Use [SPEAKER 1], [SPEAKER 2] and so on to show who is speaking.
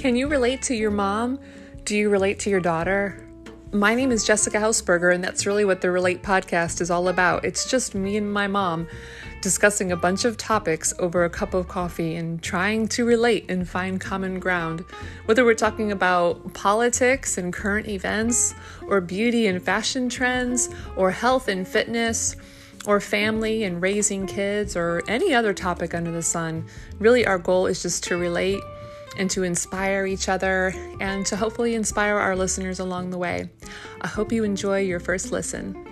[SPEAKER 1] Can you relate to your mom? Do you relate to your daughter? My name is Jessica Hausberger, and that's really what the Relate podcast is all about. It's just me and my mom discussing a bunch of topics over a cup of coffee and trying to relate and find common ground. Whether we're talking about politics and current events, or beauty and fashion trends, or health and fitness, or family and raising kids, or any other topic under the sun, really our goal is just to relate and to inspire each other and to hopefully inspire our listeners along the way. I hope you enjoy your first listen.